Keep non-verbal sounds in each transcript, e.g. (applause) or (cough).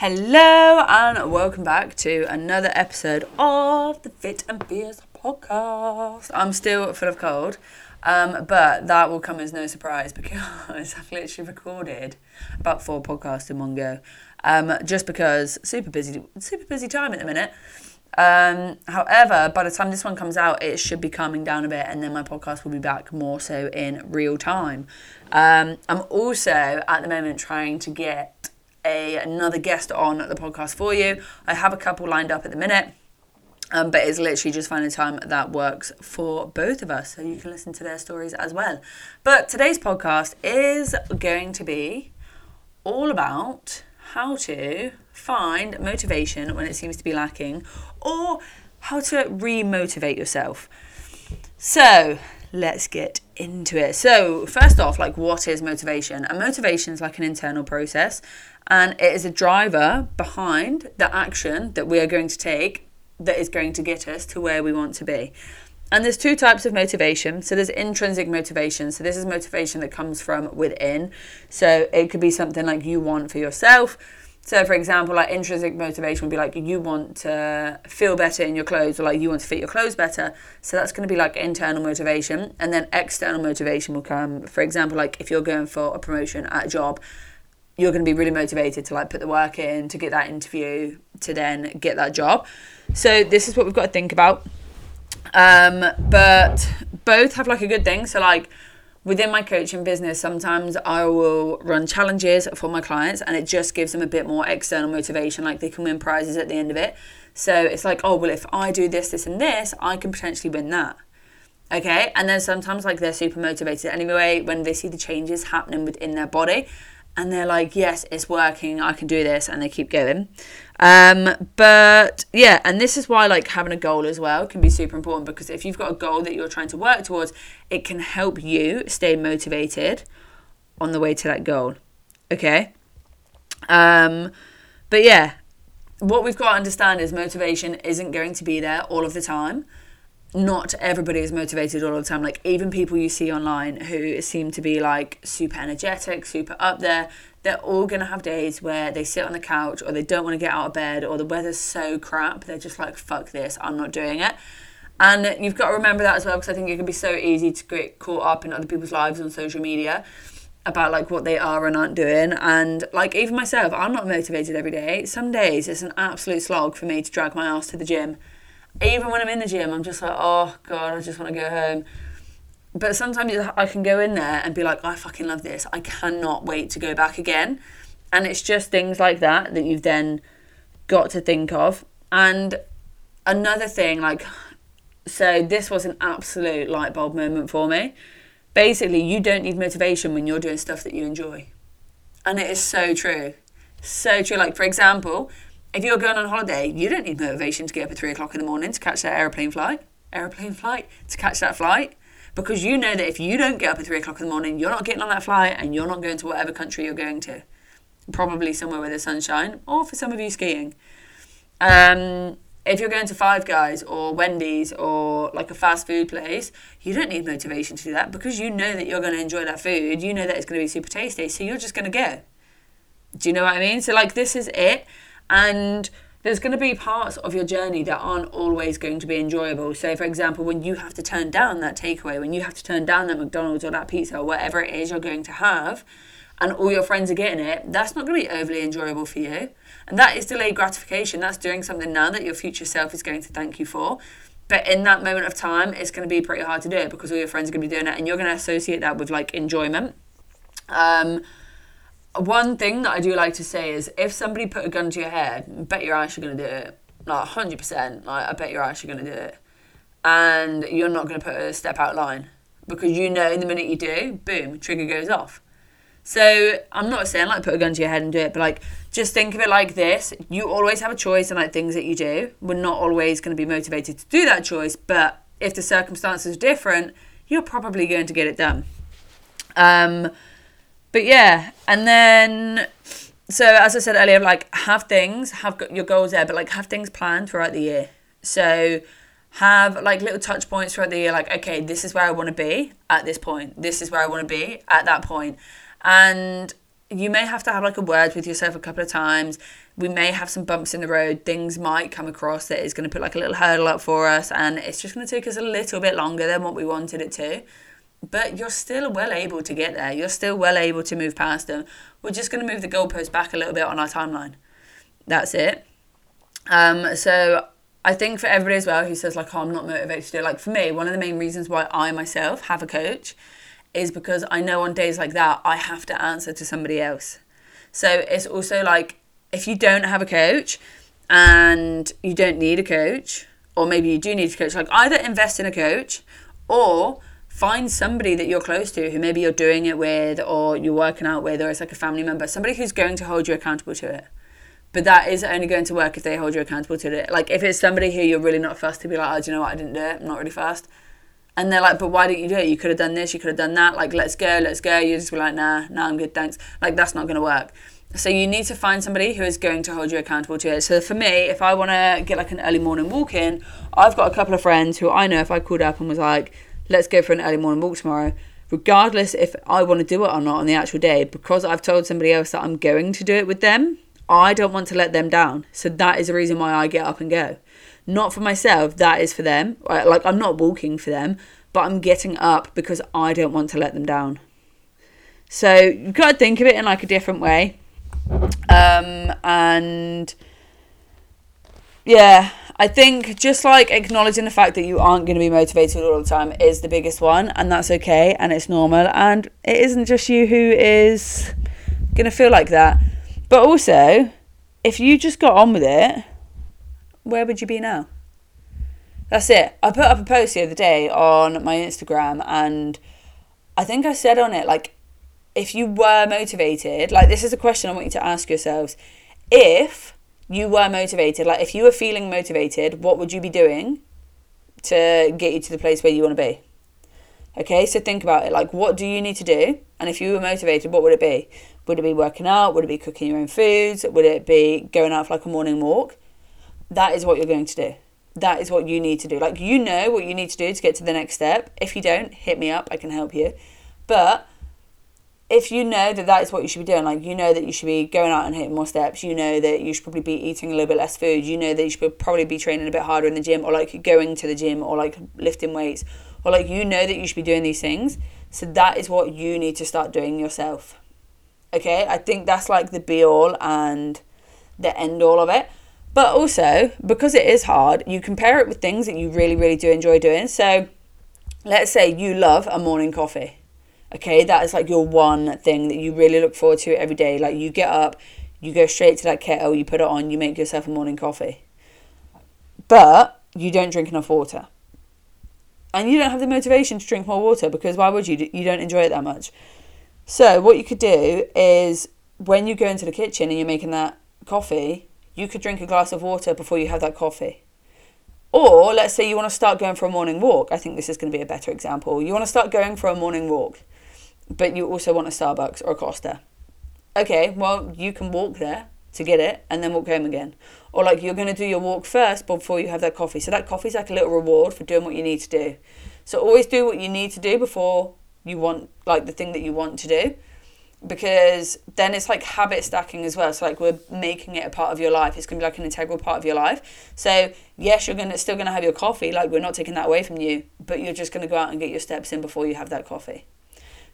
Hello and welcome back to another episode of the Fit and Fierce podcast. I'm still full of cold, um, but that will come as no surprise (laughs) because I've literally recorded about four podcasts in one go. Um, just because super busy, super busy time at the minute. Um, however, by the time this one comes out, it should be calming down a bit, and then my podcast will be back more so in real time. Um, I'm also at the moment trying to get a, another guest on the podcast for you. I have a couple lined up at the minute. Um, but it's literally just finding time that works for both of us so you can listen to their stories as well. But today's podcast is going to be all about how to find motivation when it seems to be lacking or how to re-motivate yourself. So, let's get into it. So, first off, like what is motivation? And motivation is like an internal process and it is a driver behind the action that we are going to take that is going to get us to where we want to be. And there's two types of motivation. So there's intrinsic motivation. So this is motivation that comes from within. So it could be something like you want for yourself. So for example, like intrinsic motivation would be like you want to feel better in your clothes or like you want to fit your clothes better. So that's going to be like internal motivation. And then external motivation will come, for example, like if you're going for a promotion at a job you're going to be really motivated to like put the work in to get that interview to then get that job. So this is what we've got to think about. Um, but both have like a good thing. So like within my coaching business sometimes i will run challenges for my clients and it just gives them a bit more external motivation like they can win prizes at the end of it. So it's like oh well if i do this this and this i can potentially win that. Okay? And then sometimes like they're super motivated anyway when they see the changes happening within their body and they're like, yes, it's working, I can do this, and they keep going. Um, but yeah, and this is why like having a goal as well can be super important because if you've got a goal that you're trying to work towards, it can help you stay motivated on the way to that goal. Okay. Um, but yeah, what we've got to understand is motivation isn't going to be there all of the time not everybody is motivated all the time. Like even people you see online who seem to be like super energetic, super up there, they're all gonna have days where they sit on the couch or they don't want to get out of bed or the weather's so crap they're just like fuck this, I'm not doing it. And you've got to remember that as well because I think it can be so easy to get caught up in other people's lives on social media about like what they are and aren't doing and like even myself I'm not motivated every day some days it's an absolute slog for me to drag my ass to the gym even when I'm in the gym, I'm just like, oh god, I just want to go home. But sometimes I can go in there and be like, I fucking love this. I cannot wait to go back again. And it's just things like that that you've then got to think of. And another thing, like, so this was an absolute light bulb moment for me. Basically, you don't need motivation when you're doing stuff that you enjoy. And it is so true. So true. Like, for example, if you're going on holiday, you don't need motivation to get up at three o'clock in the morning to catch that aeroplane flight. Aeroplane flight to catch that flight because you know that if you don't get up at three o'clock in the morning, you're not getting on that flight and you're not going to whatever country you're going to. Probably somewhere with the sunshine, or for some of you skiing. Um, if you're going to Five Guys or Wendy's or like a fast food place, you don't need motivation to do that because you know that you're going to enjoy that food. You know that it's going to be super tasty, so you're just going to go. Do you know what I mean? So, like, this is it. And there's going to be parts of your journey that aren't always going to be enjoyable. So, for example, when you have to turn down that takeaway, when you have to turn down that McDonald's or that pizza or whatever it is you're going to have, and all your friends are getting it, that's not going to be overly enjoyable for you. And that is delayed gratification. That's doing something now that your future self is going to thank you for. But in that moment of time, it's going to be pretty hard to do it because all your friends are going to be doing it, and you're going to associate that with like enjoyment. Um, one thing that I do like to say is if somebody put a gun to your head, bet your ass you're going to do it. Like 100%. Like, I bet your you're going to do it. And you're not going to put a step out line because you know in the minute you do, boom, trigger goes off. So I'm not saying like put a gun to your head and do it, but like just think of it like this: you always have a choice in like things that you do. We're not always going to be motivated to do that choice, but if the circumstances are different, you're probably going to get it done. Um, but yeah, and then so as I said earlier, like have things, have your goals there, but like have things planned throughout the year. So have like little touch points throughout the year, like okay, this is where I want to be at this point. This is where I want to be at that point, and you may have to have like a word with yourself a couple of times. We may have some bumps in the road. Things might come across that is going to put like a little hurdle up for us, and it's just going to take us a little bit longer than what we wanted it to. But you're still well able to get there. You're still well able to move past them. We're just going to move the goalpost back a little bit on our timeline. That's it. Um, so I think for everybody as well who says like, oh, I'm not motivated to do it. Like for me, one of the main reasons why I myself have a coach is because I know on days like that I have to answer to somebody else. So it's also like if you don't have a coach and you don't need a coach, or maybe you do need a coach, like either invest in a coach or find somebody that you're close to who maybe you're doing it with or you're working out with, or it's like a family member, somebody who's going to hold you accountable to it. But that is only going to work if they hold you accountable to it. Like if it's somebody who you're really not fast to be like, oh, do you know what? I didn't do it. I'm not really fast. And they're like, but why didn't you do it? You could have done this. You could have done that. Like, let's go, let's go. You just be like, nah, nah, I'm good, thanks. Like that's not going to work. So you need to find somebody who is going to hold you accountable to it. So for me, if I want to get like an early morning walk in, I've got a couple of friends who I know if I called up and was like, let's go for an early morning walk tomorrow, regardless if I want to do it or not on the actual day, because I've told somebody else that I'm going to do it with them, I don't want to let them down. So that is the reason why I get up and go. Not for myself, that is for them. Like, I'm not walking for them, but I'm getting up because I don't want to let them down. So you've got to think of it in like a different way. Um, and yeah, I think just like acknowledging the fact that you aren't going to be motivated all the time is the biggest one, and that's okay and it's normal. And it isn't just you who is going to feel like that. But also, if you just got on with it, where would you be now? That's it. I put up a post the other day on my Instagram and I think I said on it, like, if you were motivated, like, this is a question I want you to ask yourselves. If you were motivated, like, if you were feeling motivated, what would you be doing to get you to the place where you want to be? Okay, so think about it. Like, what do you need to do? And if you were motivated, what would it be? Would it be working out? Would it be cooking your own foods? Would it be going out for like a morning walk? That is what you're going to do. That is what you need to do. Like, you know what you need to do to get to the next step. If you don't, hit me up. I can help you. But if you know that that is what you should be doing, like you know that you should be going out and hitting more steps, you know that you should probably be eating a little bit less food, you know that you should probably be training a bit harder in the gym or like going to the gym or like lifting weights or like you know that you should be doing these things. So that is what you need to start doing yourself. Okay, I think that's like the be all and the end all of it. But also, because it is hard, you compare it with things that you really, really do enjoy doing. So, let's say you love a morning coffee. Okay, that is like your one thing that you really look forward to every day. Like, you get up, you go straight to that kettle, you put it on, you make yourself a morning coffee. But you don't drink enough water. And you don't have the motivation to drink more water because why would you? You don't enjoy it that much. So, what you could do is when you go into the kitchen and you're making that coffee, you could drink a glass of water before you have that coffee. Or let's say you want to start going for a morning walk. I think this is going to be a better example. You want to start going for a morning walk, but you also want a Starbucks or a Costa. Okay, well, you can walk there to get it and then walk home again. Or like you're going to do your walk first before you have that coffee. So that coffee's like a little reward for doing what you need to do. So always do what you need to do before you want like the thing that you want to do because then it's like habit stacking as well so like we're making it a part of your life it's going to be like an integral part of your life so yes you're going to still going to have your coffee like we're not taking that away from you but you're just going to go out and get your steps in before you have that coffee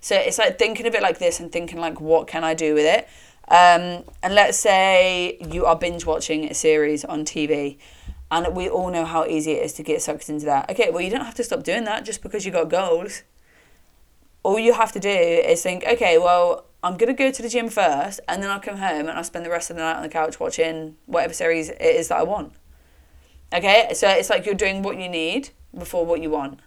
so it's like thinking a bit like this and thinking like what can i do with it um, and let's say you are binge watching a series on tv and we all know how easy it is to get sucked into that okay well you don't have to stop doing that just because you got goals all you have to do is think, okay, well, I'm to go to the gym first and then I'll come home and I'll spend the rest of the night on the couch watching whatever series it is that I want. Okay, so it's like you're doing what you need before what you want.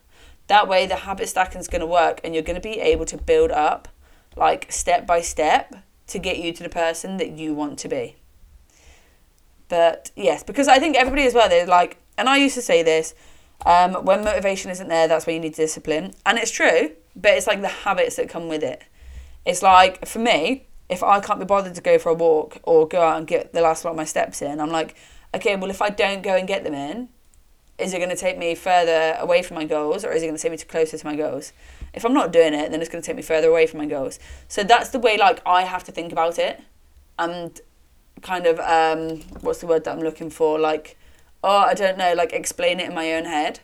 That way, the habit stacking is going to work and you're going to be able to build up like step by step to get you to the person that you want to be. But yes, because I think everybody as well, they're like, and I used to say this um, when motivation isn't there, that's when you need discipline. And it's true but it's like the habits that come with it. It's like for me, if I can't be bothered to go for a walk or go out and get the last lot of my steps in, I'm like, okay, well if I don't go and get them in, is it going to take me further away from my goals or is it going to take me closer to my goals? If I'm not doing it, then it's going to take me further away from my goals. So that's the way like I have to think about it, and kind of um, what's the word that I'm looking for? Like, oh, I don't know, like explain it in my own head.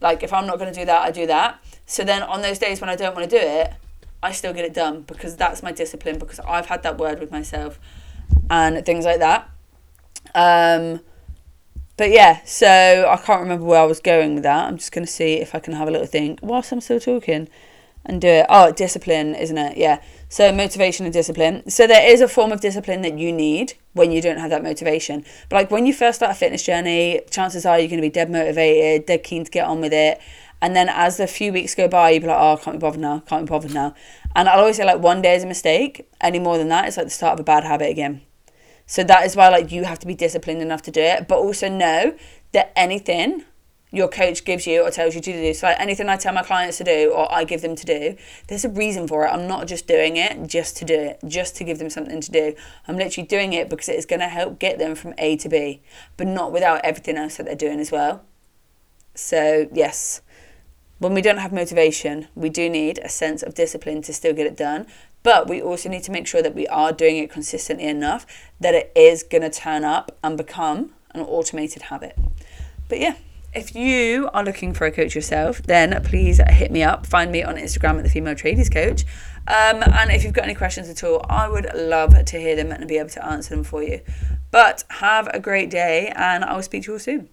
Like if I'm not going to do that, I do that. So then on those days when I don't want to do it, I still get it done because that's my discipline because I've had that word with myself and things like that. Um, but yeah, so I can't remember where I was going with that. I'm just going to see if I can have a little think whilst I'm still talking and do it. Oh, discipline, isn't it? Yeah. So motivation and discipline. So there is a form of discipline that you need when you don't have that motivation. But like when you first start a fitness journey, chances are you're going to be dead motivated, dead keen to get on with it. And then as the few weeks go by, you'll be like, oh, I can't be bothered now, can't be bothered now. And I'll always say like one day is a mistake. Any more than that, it's like the start of a bad habit again. So that is why like you have to be disciplined enough to do it, but also know that anything your coach gives you or tells you to do. So like anything I tell my clients to do or I give them to do, there's a reason for it. I'm not just doing it just to do it, just to give them something to do. I'm literally doing it because it's going to help get them from A to B, but not without everything else that they're doing as well. So, yes. When we don't have motivation, we do need a sense of discipline to still get it done, but we also need to make sure that we are doing it consistently enough that it is going to turn up and become an automated habit. But yeah, if you are looking for a coach yourself, then please hit me up. Find me on Instagram at the Female Tradies Coach. Um, and if you've got any questions at all, I would love to hear them and be able to answer them for you. But have a great day, and I will speak to you all soon.